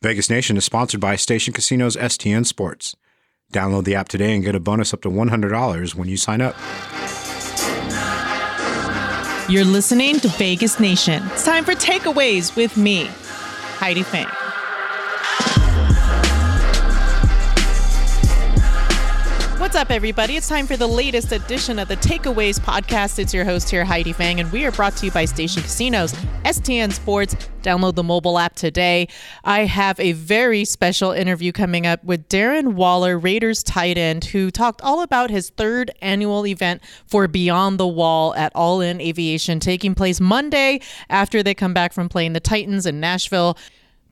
Vegas Nation is sponsored by Station Casinos STN Sports. Download the app today and get a bonus up to $100 when you sign up. You're listening to Vegas Nation. It's time for takeaways with me, Heidi Fang. What's up, everybody? It's time for the latest edition of the Takeaways podcast. It's your host here, Heidi Fang, and we are brought to you by Station Casinos, STN Sports. Download the mobile app today. I have a very special interview coming up with Darren Waller, Raiders tight end, who talked all about his third annual event for Beyond the Wall at All In Aviation, taking place Monday after they come back from playing the Titans in Nashville.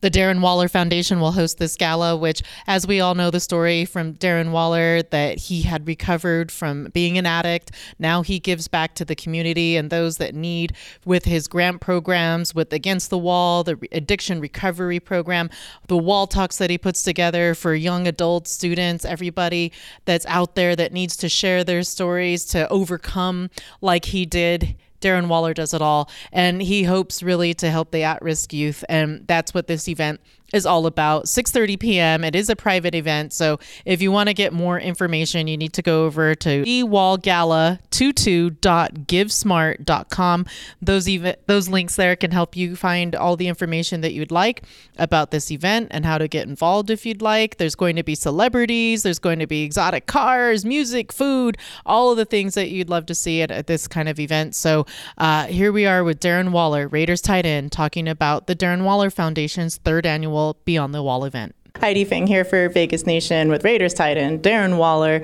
The Darren Waller Foundation will host this gala, which, as we all know the story from Darren Waller, that he had recovered from being an addict. Now he gives back to the community and those that need with his grant programs, with Against the Wall, the addiction recovery program, the wall talks that he puts together for young adults, students, everybody that's out there that needs to share their stories to overcome like he did Darren Waller does it all, and he hopes really to help the at-risk youth, and that's what this event is all about 6:30 p.m. It is a private event, so if you want to get more information, you need to go over to ewallgala22.givesmart.com. Those even those links there can help you find all the information that you'd like about this event and how to get involved if you'd like. There's going to be celebrities, there's going to be exotic cars, music, food, all of the things that you'd love to see at, at this kind of event. So uh, here we are with Darren Waller, Raiders tight end, talking about the Darren Waller Foundation's third annual Beyond the Wall event. Heidi Fang here for Vegas Nation with Raiders tight end Darren Waller.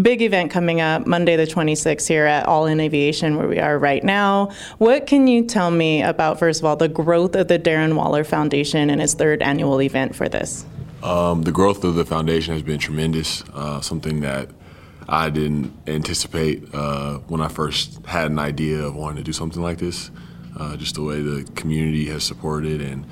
Big event coming up Monday the 26th here at All In Aviation, where we are right now. What can you tell me about, first of all, the growth of the Darren Waller Foundation and its third annual event for this? Um, the growth of the foundation has been tremendous, uh, something that I didn't anticipate uh, when I first had an idea of wanting to do something like this. Uh, just the way the community has supported and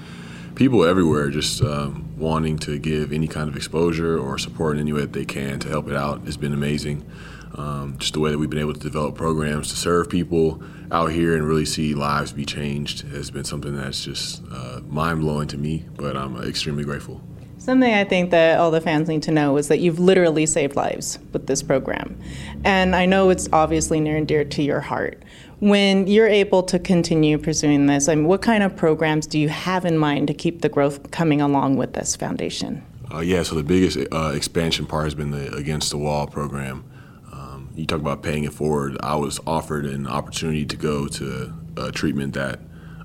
people everywhere just um, wanting to give any kind of exposure or support in any way that they can to help it out has been amazing. Um, just the way that we've been able to develop programs to serve people out here and really see lives be changed has been something that's just uh, mind blowing to me, but I'm extremely grateful. Something I think that all the fans need to know is that you've literally saved lives with this program. And I know it's obviously near and dear to your heart. When you're able to continue pursuing this, I mean, what kind of programs do you have in mind to keep the growth coming along with this foundation? Uh, yeah, so the biggest uh, expansion part has been the Against the Wall program. Um, you talk about paying it forward. I was offered an opportunity to go to a treatment that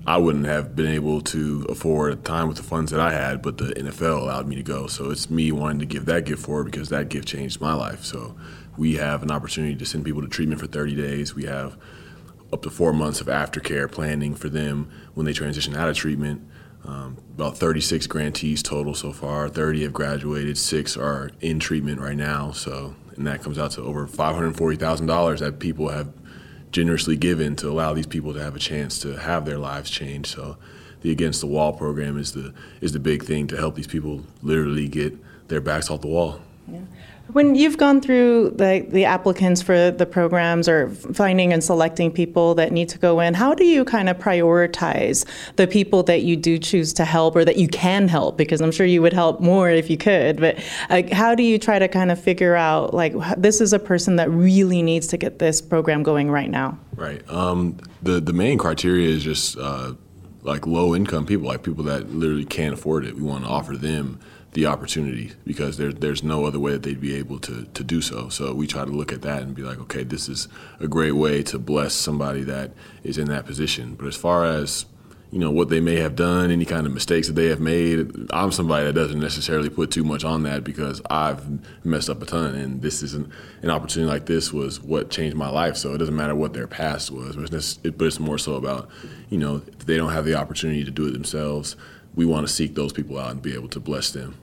I wouldn't have been able to afford at the time with the funds that I had, but the NFL allowed me to go. So it's me wanting to give that gift forward because that gift changed my life. So we have an opportunity to send people to treatment for 30 days. We have up to four months of aftercare planning for them when they transition out of treatment. Um, about 36 grantees total so far. 30 have graduated. Six are in treatment right now. So, and that comes out to over $540,000 that people have generously given to allow these people to have a chance to have their lives changed. So, the Against the Wall program is the is the big thing to help these people literally get their backs off the wall. Yeah. When you've gone through the, the applicants for the programs or finding and selecting people that need to go in, how do you kind of prioritize the people that you do choose to help or that you can help? Because I'm sure you would help more if you could, but how do you try to kind of figure out like this is a person that really needs to get this program going right now? Right. Um, the the main criteria is just uh, like low income people, like people that literally can't afford it. We want to offer them the opportunity because there, there's no other way that they'd be able to, to do so. So we try to look at that and be like, okay, this is a great way to bless somebody that is in that position. But as far as you know what they may have done, any kind of mistakes that they have made. I'm somebody that doesn't necessarily put too much on that because I've messed up a ton, and this is an, opportunity like this was what changed my life. So it doesn't matter what their past was, but it's, but it's more so about you know if they don't have the opportunity to do it themselves. We want to seek those people out and be able to bless them.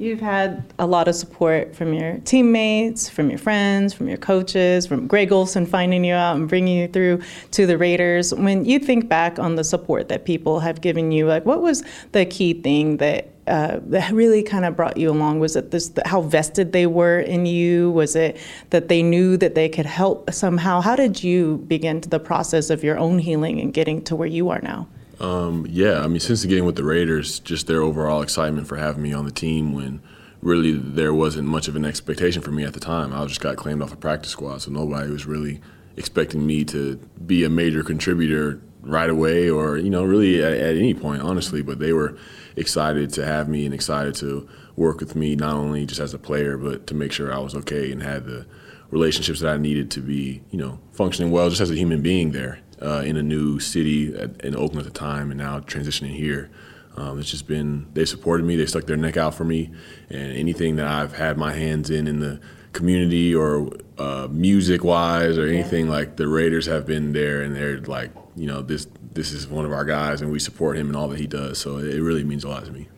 You've had a lot of support from your teammates, from your friends, from your coaches, from Greg Olsen finding you out and bringing you through to the Raiders. When you think back on the support that people have given you, like what was the key thing that uh, that really kind of brought you along? Was it this how vested they were in you? Was it that they knew that they could help somehow? How did you begin the process of your own healing and getting to where you are now? Um, yeah, I mean, since the getting with the Raiders, just their overall excitement for having me on the team when really there wasn't much of an expectation for me at the time. I just got claimed off a practice squad, so nobody was really expecting me to be a major contributor right away or, you know, really at, at any point, honestly. But they were excited to have me and excited to work with me, not only just as a player, but to make sure I was okay and had the relationships that I needed to be, you know, functioning well just as a human being there uh, in a new city at, in Oakland at the time and now transitioning here. Um, it's just been, they supported me, they stuck their neck out for me, and anything that I've had my hands in in the community or uh, music wise or anything yeah. like the Raiders have been there and they're like, you know, this this is one of our guys and we support him and all that he does. So it really means a lot to me.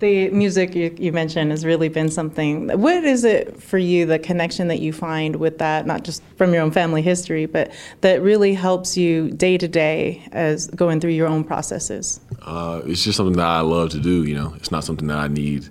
The music you, you, mentioned has really been something. What is it for you, the connection that you find with that, not just from your own family history, but that really helps you day to day as going through your own processes? Uh, it's just something that I love to do, you know. It's not something that I need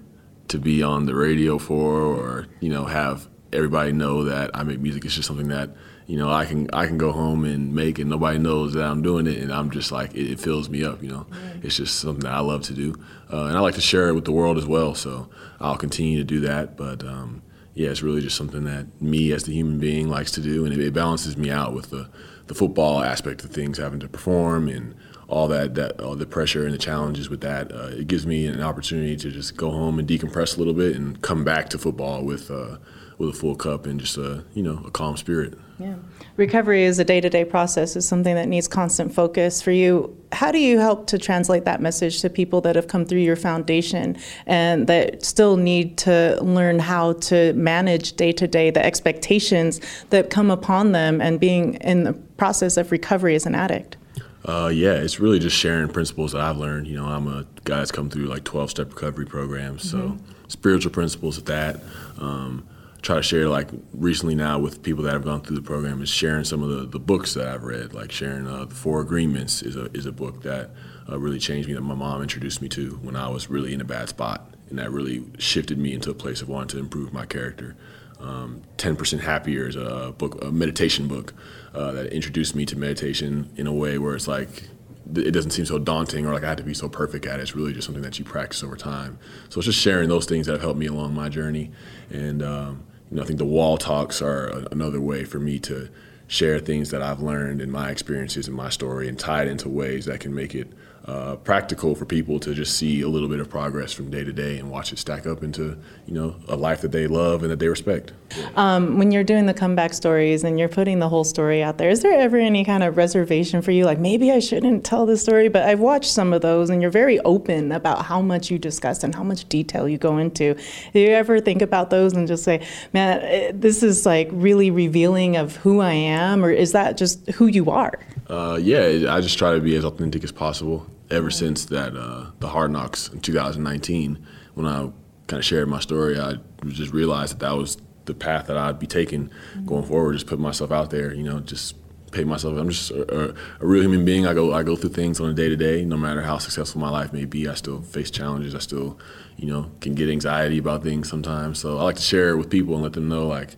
to be on the radio for or, you know, have everybody know that I make music. It's just something that you know, I can I can go home and make and Nobody knows that I'm doing it, and I'm just like it, it fills me up. You know, mm. it's just something that I love to do, uh, and I like to share it with the world as well. So I'll continue to do that. But um, yeah, it's really just something that me as the human being likes to do, and it, it balances me out with the the football aspect of things, having to perform and all that that all the pressure and the challenges with that. Uh, it gives me an opportunity to just go home and decompress a little bit and come back to football with. Uh, with a full cup and just a you know a calm spirit. Yeah, recovery is a day-to-day process. Is something that needs constant focus for you. How do you help to translate that message to people that have come through your foundation and that still need to learn how to manage day-to-day the expectations that come upon them and being in the process of recovery as an addict? Uh, yeah, it's really just sharing principles that I've learned. You know, I'm a guy that's come through like 12 step recovery programs, mm-hmm. so spiritual principles of that. Um, try to share like recently now with people that have gone through the program is sharing some of the, the books that I've read. Like sharing uh, the Four Agreements is a is a book that uh, really changed me that my mom introduced me to when I was really in a bad spot, and that really shifted me into a place of wanting to improve my character. Um, 10% Happier is a book, a meditation book uh, that introduced me to meditation in a way where it's like it doesn't seem so daunting or like I had to be so perfect at it. It's really just something that you practice over time. So it's just sharing those things that have helped me along my journey, and um, you know, I think the wall talks are another way for me to share things that I've learned in my experiences and my story and tie it into ways that can make it uh, practical for people to just see a little bit of progress from day to day and watch it stack up into you know a life that they love and that they respect. Um, when you're doing the comeback stories and you're putting the whole story out there, is there ever any kind of reservation for you? Like maybe I shouldn't tell this story, but I've watched some of those and you're very open about how much you discuss and how much detail you go into. Do you ever think about those and just say, man, eh, this is like really revealing of who I am, or is that just who you are? Uh, yeah, I just try to be as authentic as possible ever since that uh, the Hard Knocks in 2019, when I kind of shared my story, I just realized that that was the path that I'd be taking going forward. Just put myself out there, you know, just pay myself. I'm just a, a, a real human being. I go I go through things on a day to day. No matter how successful my life may be, I still face challenges. I still, you know, can get anxiety about things sometimes. So I like to share it with people and let them know, like,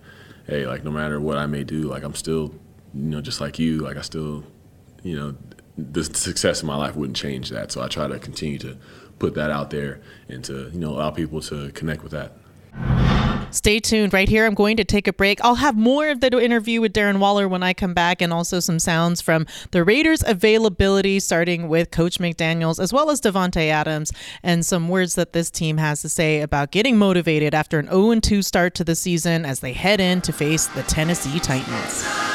hey, like no matter what I may do, like I'm still, you know, just like you. Like I still, you know, the success of my life wouldn't change that. So I try to continue to put that out there and to you know allow people to connect with that. Stay tuned right here. I'm going to take a break. I'll have more of the interview with Darren Waller when I come back, and also some sounds from the Raiders' availability, starting with Coach McDaniels as well as Davante Adams, and some words that this team has to say about getting motivated after an 0 2 start to the season as they head in to face the Tennessee Titans.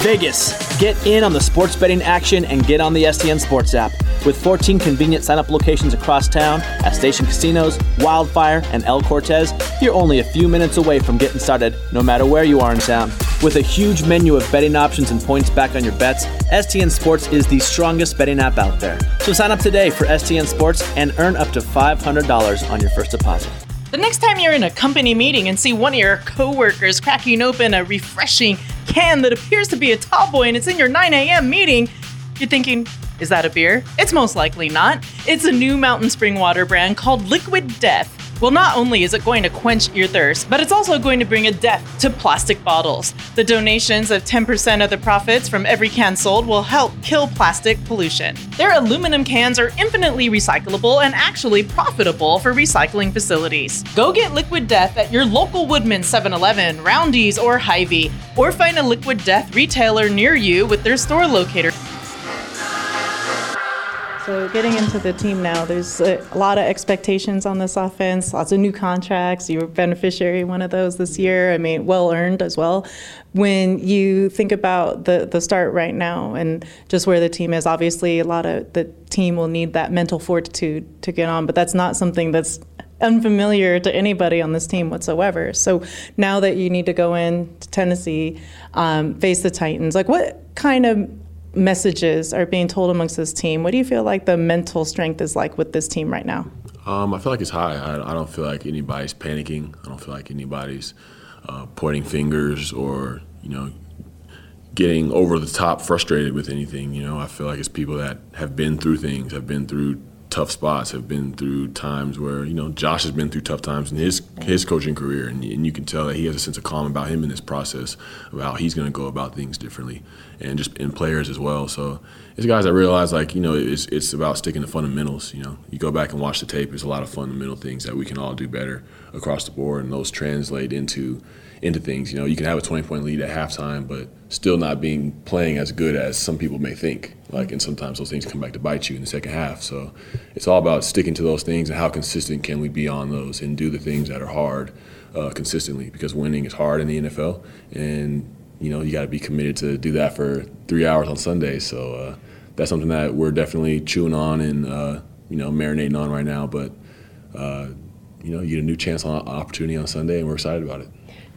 Vegas, get in on the sports betting action and get on the STN Sports app. With 14 convenient sign up locations across town at Station Casinos, Wildfire, and El Cortez, you're only a few minutes away from getting started, no matter where you are in town. With a huge menu of betting options and points back on your bets, STN Sports is the strongest betting app out there. So sign up today for STN Sports and earn up to $500 on your first deposit. The next time you're in a company meeting and see one of your coworkers cracking open a refreshing can that appears to be a tall boy and it's in your 9 a.m. meeting, you're thinking, is that a beer? It's most likely not. It's a new mountain spring water brand called Liquid Death. Well, not only is it going to quench your thirst, but it's also going to bring a death to plastic bottles. The donations of 10% of the profits from every can sold will help kill plastic pollution. Their aluminum cans are infinitely recyclable and actually profitable for recycling facilities. Go get Liquid Death at your local Woodman 7 Eleven, Roundy's, or Hy-Vee, or find a Liquid Death retailer near you with their store locator. So getting into the team now, there's a lot of expectations on this offense, lots of new contracts. You were beneficiary one of those this year. I mean, well earned as well. When you think about the the start right now and just where the team is, obviously a lot of the team will need that mental fortitude to get on, but that's not something that's unfamiliar to anybody on this team whatsoever. So now that you need to go in to Tennessee, um, face the Titans, like what kind of messages are being told amongst this team? What do you feel like the mental strength is like with this team right now? Um, I feel like it's high. I, I, don't feel like anybody's panicking. I don't feel like anybody's uh, pointing fingers or you know getting over the top frustrated with anything. You know, I feel like it's people that have been through things, have been through tough spots, have been through times where you know Josh has been through tough times in his his coaching career, and, and you can tell that he has a sense of calm about him in this process of how he's going to go about things differently, and just in players as well. So it's guys that realize like you know it's it's about sticking to fundamentals. You know, you go back and watch the tape. There's a lot of fundamental things that we can all do better across the board, and those translate into into things. You know, you can have a 20 point lead at halftime, but still not being playing as good as some people may think. Like, and sometimes those things come back to bite you in the second half. So it's all about sticking to those things and how consistent can we be on those and do the things that are hard uh, consistently because winning is hard in the NFL. And, you know, you got to be committed to do that for three hours on Sunday. So uh, that's something that we're definitely chewing on and, uh, you know, marinating on right now. But, uh, you know, you get a new chance on opportunity on Sunday, and we're excited about it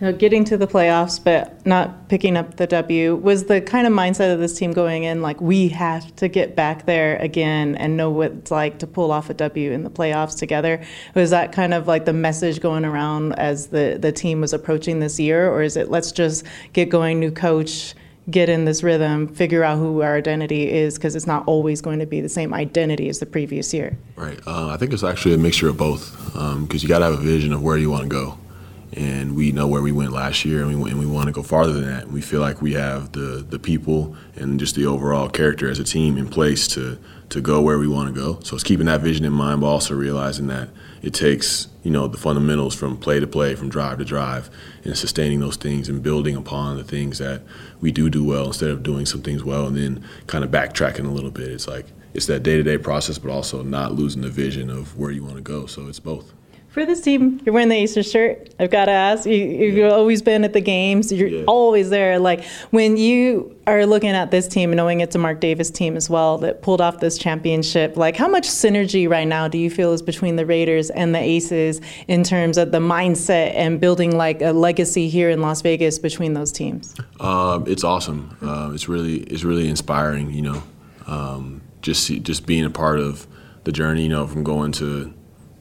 know, getting to the playoffs but not picking up the W was the kind of mindset of this team going in like we have to get back there again and know what it's like to pull off a W in the playoffs together. Was that kind of like the message going around as the the team was approaching this year or is it let's just get going new coach get in this rhythm, figure out who our identity is, because it's not always going to be the same identity as the previous year. Right. Uh, I think it's actually a mixture of both, because um, you got to have a vision of where you want to go and we know where we went last year, and we and we want to go farther than that. We feel like we have the the people and just the overall character as a team in place to to go where we want to go. So it's keeping that vision in mind, but also realizing that it takes you know the fundamentals from play to play, from drive to drive, and sustaining those things and building upon the things that we do do well instead of doing some things well and then kind of backtracking a little bit. It's like it's that day to day process, but also not losing the vision of where you want to go. So it's both for this team, you're wearing the Aces shirt. I've got to ask. You, have yeah. always been at the games. You're yeah. always there. Like when you are looking at this team, knowing it's a Mark Davis team as well that pulled off this championship. Like how much synergy right now do you feel is between the Raiders and the Aces in terms of the mindset and building like a legacy here in Las Vegas between those teams? Um, it's awesome. Uh, it's really it's really inspiring. You know, um, just just being a part of the journey. You know, from going to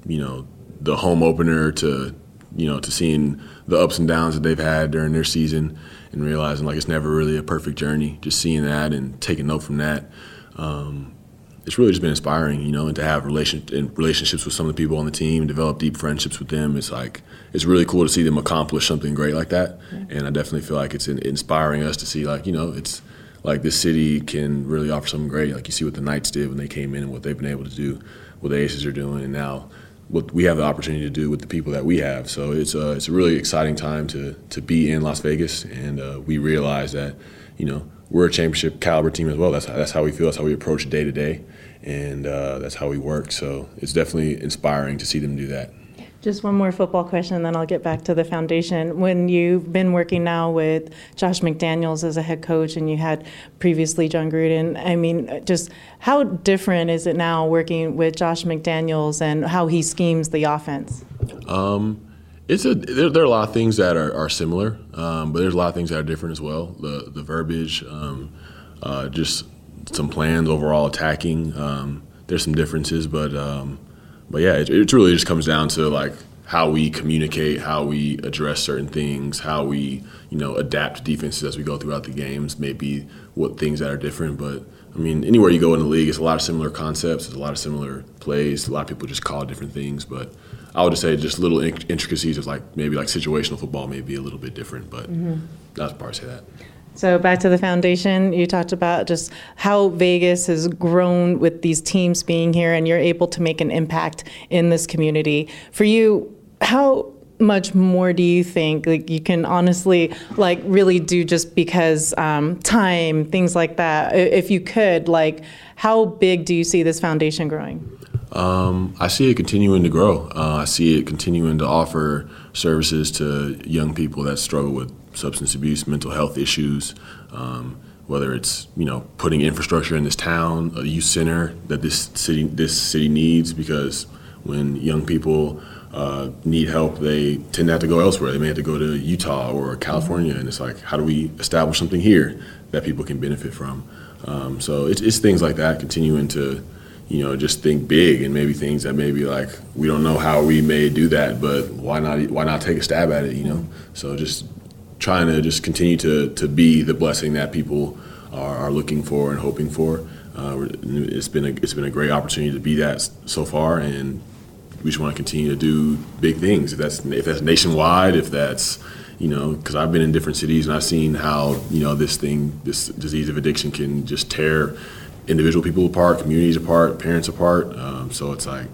you know the home opener to you know to seeing the ups and downs that they've had during their season and realizing like it's never really a perfect journey. Just seeing that and taking note from that. Um, it's really just been inspiring, you know, and to have relation relationships with some of the people on the team, develop deep friendships with them. It's like it's really cool to see them accomplish something great like that, and I definitely feel like it's inspiring us to see like you know it's like this city can really offer something great. Like you see what the Knights did when they came in and what they've been able to do, what the Aces are doing, and now what we have the opportunity to do with the people that we have. So it's a, it's a really exciting time to, to be in Las Vegas, and uh, we realize that, you know, we're a championship caliber team as well. That's how, that's how we feel. That's how we approach day to day, and uh, that's how we work. So it's definitely inspiring to see them do that. Just one more football question, and then I'll get back to the foundation. When you've been working now with Josh McDaniels as a head coach, and you had previously Jon Gruden, I mean, just how different is it now working with Josh McDaniels and how he schemes the offense? Um, it's a there, there, are a lot of things that are, are similar, um, but there's a lot of things that are different as well. The the verbiage, um, uh, just some plans overall attacking. Um, there's some differences, but um, but yeah, it, it really just comes down to like how we communicate, how we address certain things, how we you know adapt defenses as we go throughout the games. Maybe what things that are different, but I mean, anywhere you go in the league, it's a lot of similar concepts, it's a lot of similar plays. A lot of people just call it different things, but I would just say just little intricacies of like maybe like situational football may be a little bit different, but mm-hmm. that's probably say that. So back to the foundation, you talked about just how Vegas has grown with these teams being here, and you're able to make an impact in this community. For you, how much more do you think like you can honestly like really do just because um, time things like that? If you could like how big do you see this foundation growing? Um, i see it continuing to grow. Uh, i see it continuing to offer services to young people that struggle with substance abuse mental health issues um, whether it's you know putting infrastructure in this town a youth center that this city this city needs because when young people uh, need help, they tend to have to go elsewhere. They may have to go to Utah or California, and it's like, how do we establish something here that people can benefit from? Um, so it's, it's things like that, continuing to, you know, just think big and maybe things that maybe like we don't know how we may do that, but why not? Why not take a stab at it? You know, so just trying to just continue to to be the blessing that people are, are looking for and hoping for. Uh, it's been a it's been a great opportunity to be that so far, and we just want to continue to do big things. If that's if that's nationwide, if that's you know, because I've been in different cities and I've seen how you know this thing, this disease of addiction, can just tear individual people apart, communities apart, parents apart. Um, so it's like,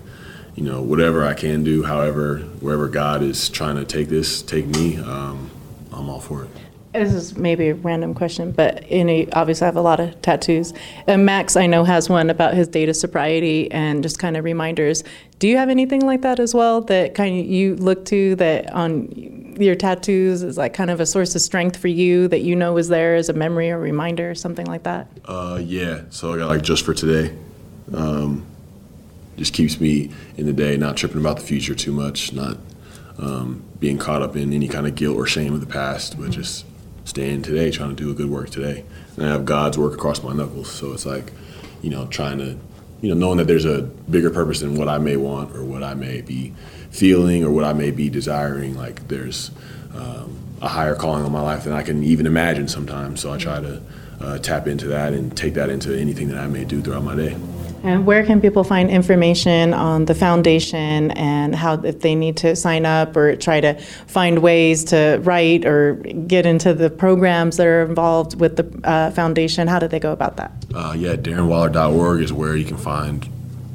you know, whatever I can do, however, wherever God is trying to take this, take me, um, I'm all for it this is maybe a random question, but know, obviously I have a lot of tattoos. And Maxx, I know, has one about his data sobriety and just kind of reminders. Do you have anything like that as well that kind of you look to that on your tattoos is like kind of a source of strength for you that you know is there as a memory or reminder or something like that? Uh, yeah. So I got like just for today. Um, just keeps me in the day, not tripping about the future too much, not um, being caught up in any kind of guilt or shame of the past, but just staying today, trying to do a good work today. And I have God's work across my knuckles. So it's like, you know, trying to, you know, knowing that there's a bigger purpose than what I may want or what I may be feeling or what I may be desiring. Like there's um, a higher calling on my life than I can even imagine sometimes. So I try to uh, tap into that and take that into anything that I may do throughout my day. And where can people find information on the foundation and how if they need to sign up or try to find ways to write or get into the programs that are involved with the uh, foundation? How do they go about that? Uh, yeah, darrenwaller.org is where you can find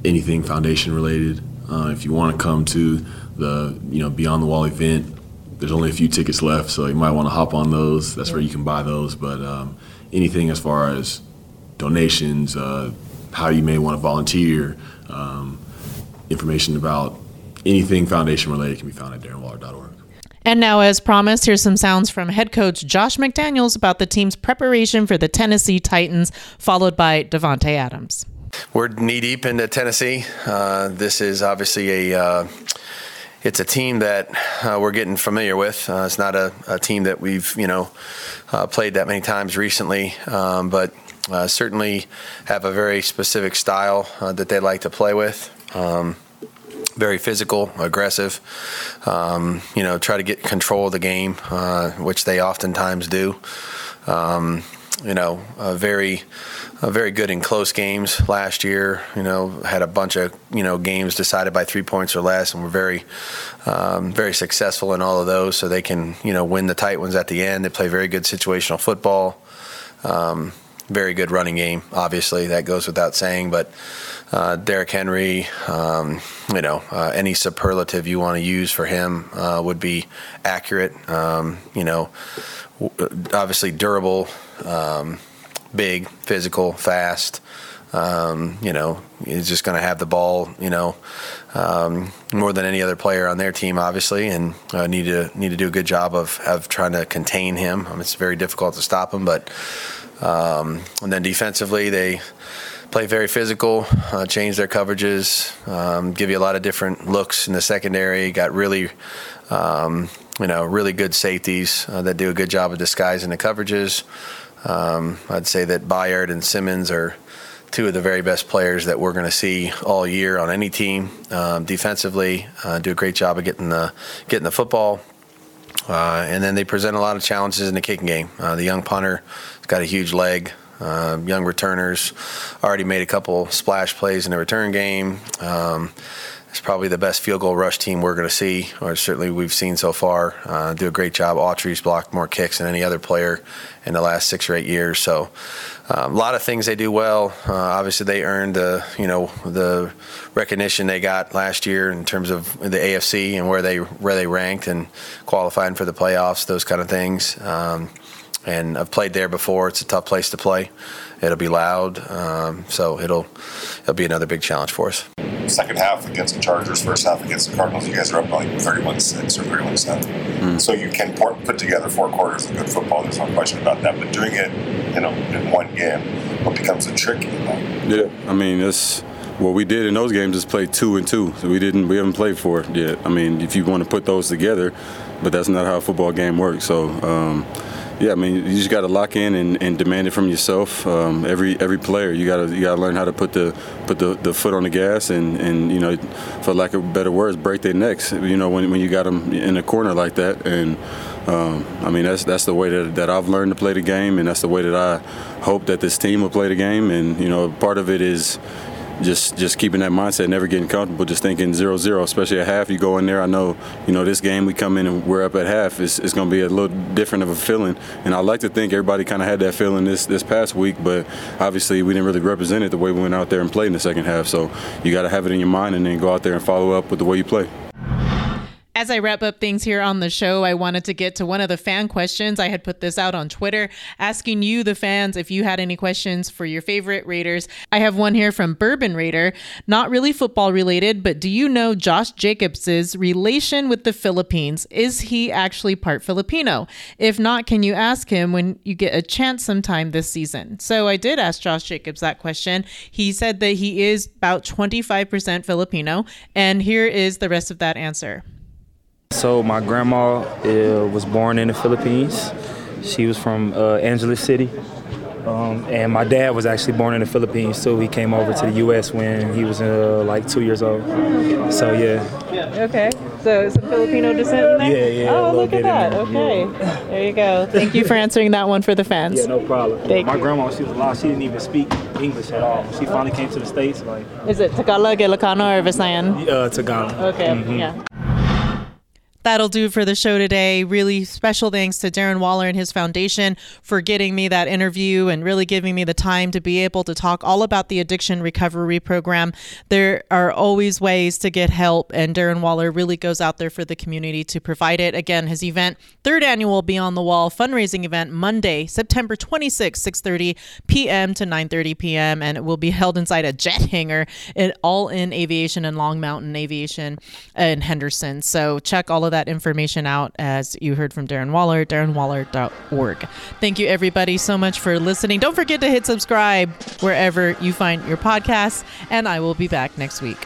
anything foundation related. Uh, if you want to come to the you know Beyond the Wall event, there's only a few tickets left, so you might want to hop on those. That's yeah. where you can buy those. But um, anything as far as donations, uh, how you may want to volunteer, um, information about anything foundation related can be found at darrenwaller.org. And now, as promised, here's some sounds from head coach Josh McDaniels about the team's preparation for the Tennessee Titans, followed by Davante Adams. We're knee deep into Tennessee. Uh, this is obviously a uh, it's a team that uh, we're getting familiar with. Uh, it's not a, a, team that we've you know uh, played that many times recently, um, but uh, certainly have a very specific style uh, that they like to play with. Um, very physical, aggressive. Um, you know, try to get control of the game, uh, which they oftentimes do. Um, you know, very, very good in close games last year. You know, had a bunch of you know games decided by three points or less, and were very, um, very successful in all of those. So they can you know win the tight ones at the end. They play very good situational football. Um, very good running game. Obviously, that goes without saying. But uh, Derrick Henry, um, you know, uh, any superlative you want to use for him uh, would be accurate. Um, you know, obviously durable, um, big, physical, fast. Um, you know, he's just going to have the ball. You know, um, more than any other player on their team, obviously, and uh, need to need to do a good job of of trying to contain him. It's very difficult to stop him, but um, and then defensively, they play very physical, uh, change their coverages, um, give you a lot of different looks in the secondary. Got really, um, you know, really good safeties uh, that do a good job of disguising the coverages. Um, I'd say that Byard and Simmons are two of the very best players that we're going to see all year on any team. Um, defensively, uh, do a great job of getting the getting the football. Uh, and then they present a lot of challenges in the kicking game. Uh, the young punter got a huge leg. uh, young returners. Already made a couple splash plays in the return game. Um, it's probably the best field goal rush team we're going to see, or certainly we've seen so far. Uh, do a great job. Autry's blocked more kicks than any other player in the last six or eight years. So um, a lot of things they do well. Uh, obviously, they earned the you know the recognition they got last year in terms of the AFC and where they where they ranked and qualifying for the playoffs, those kind of things. Um, and I've played there before. It's a tough place to play. It'll be loud, um, so it'll it'll be another big challenge for us second half against the Chargers, first half against the Cardinals, you guys are up like 31-6 or 31-7. Mm. So you can put together four quarters of good football. There's no question about that. But doing it, you know, in one game, what becomes a trick? Yeah, I mean, it's what we did in those games is play two and two. So we didn't, we haven't played four yet. I mean, if you want to put those together, but that's not how a football game works. So. Um, yeah, I mean, you just got to lock in and, and, demand it from yourself. Um, every every player, you got to you got to learn how to put the put the, the foot on the gas and, and you know, for lack of better words, break their necks. You know, when, when you got them in a corner like that, and um, I mean that's that's the way that, that I've learned to play the game, and that's the way that I hope that this team will play the game. And you know, part of it is just just keeping that mindset, never getting comfortable, just thinking zero zero. Especially at half, you go in there. I know, you know, this game we come in and we're up at half. It's, it's going to be a little different of a feeling, and I like to think everybody kind of had that feeling this this past week. But obviously, we didn't really represent it the way we went out there and played in the second half. So you got to have it in your mind and then go out there and follow up with the way you play. As I wrap up things here on the show, I wanted to get to one of the fan questions. I had put this out on Twitter asking you, the fans, if you had any questions for your favorite Raiders. I have one here from Bourbon Raider, not really football related, but do you know Josh Jacobs' relation with the Philippines? Is he actually part Filipino? If not, can you ask him when you get a chance sometime this season? So I did ask Josh Jacobs that question. He said that he is about 25% Filipino, and here is the rest of that answer. So my grandma uh, was born in the Philippines. She was from uh, Angeles City. Um, and my dad was actually born in the Philippines, so he came over to the U.S. when he was uh, like two years old. So yeah. Okay. So some Filipino descent. Yeah, yeah. Oh, look at that. Okay. Yeah. There you go. Thank you for answering that one for the fans. Yeah, no problem. Thank my you. grandma, she was lost. She didn't even speak English at all. She finally came to the states. Like. Is it Tagalog, Ilocano, or Visayan? Uh, Tagalog. Okay. Mm-hmm. Yeah. That'll do for the show today. Really special thanks to Darren Waller and his foundation for getting me that interview and really giving me the time to be able to talk all about the addiction recovery program. There are always ways to get help, and Darren Waller really goes out there for the community to provide it. Again, his event, third annual Beyond the Wall fundraising event, Monday, September 26, 6:30 p.m. to 9:30 p.m., and it will be held inside a jet hangar at All In Aviation and Long Mountain Aviation in Henderson. So check all of that information out as you heard from Darren Waller, darrenwaller.org. Thank you, everybody, so much for listening. Don't forget to hit subscribe wherever you find your podcasts, and I will be back next week.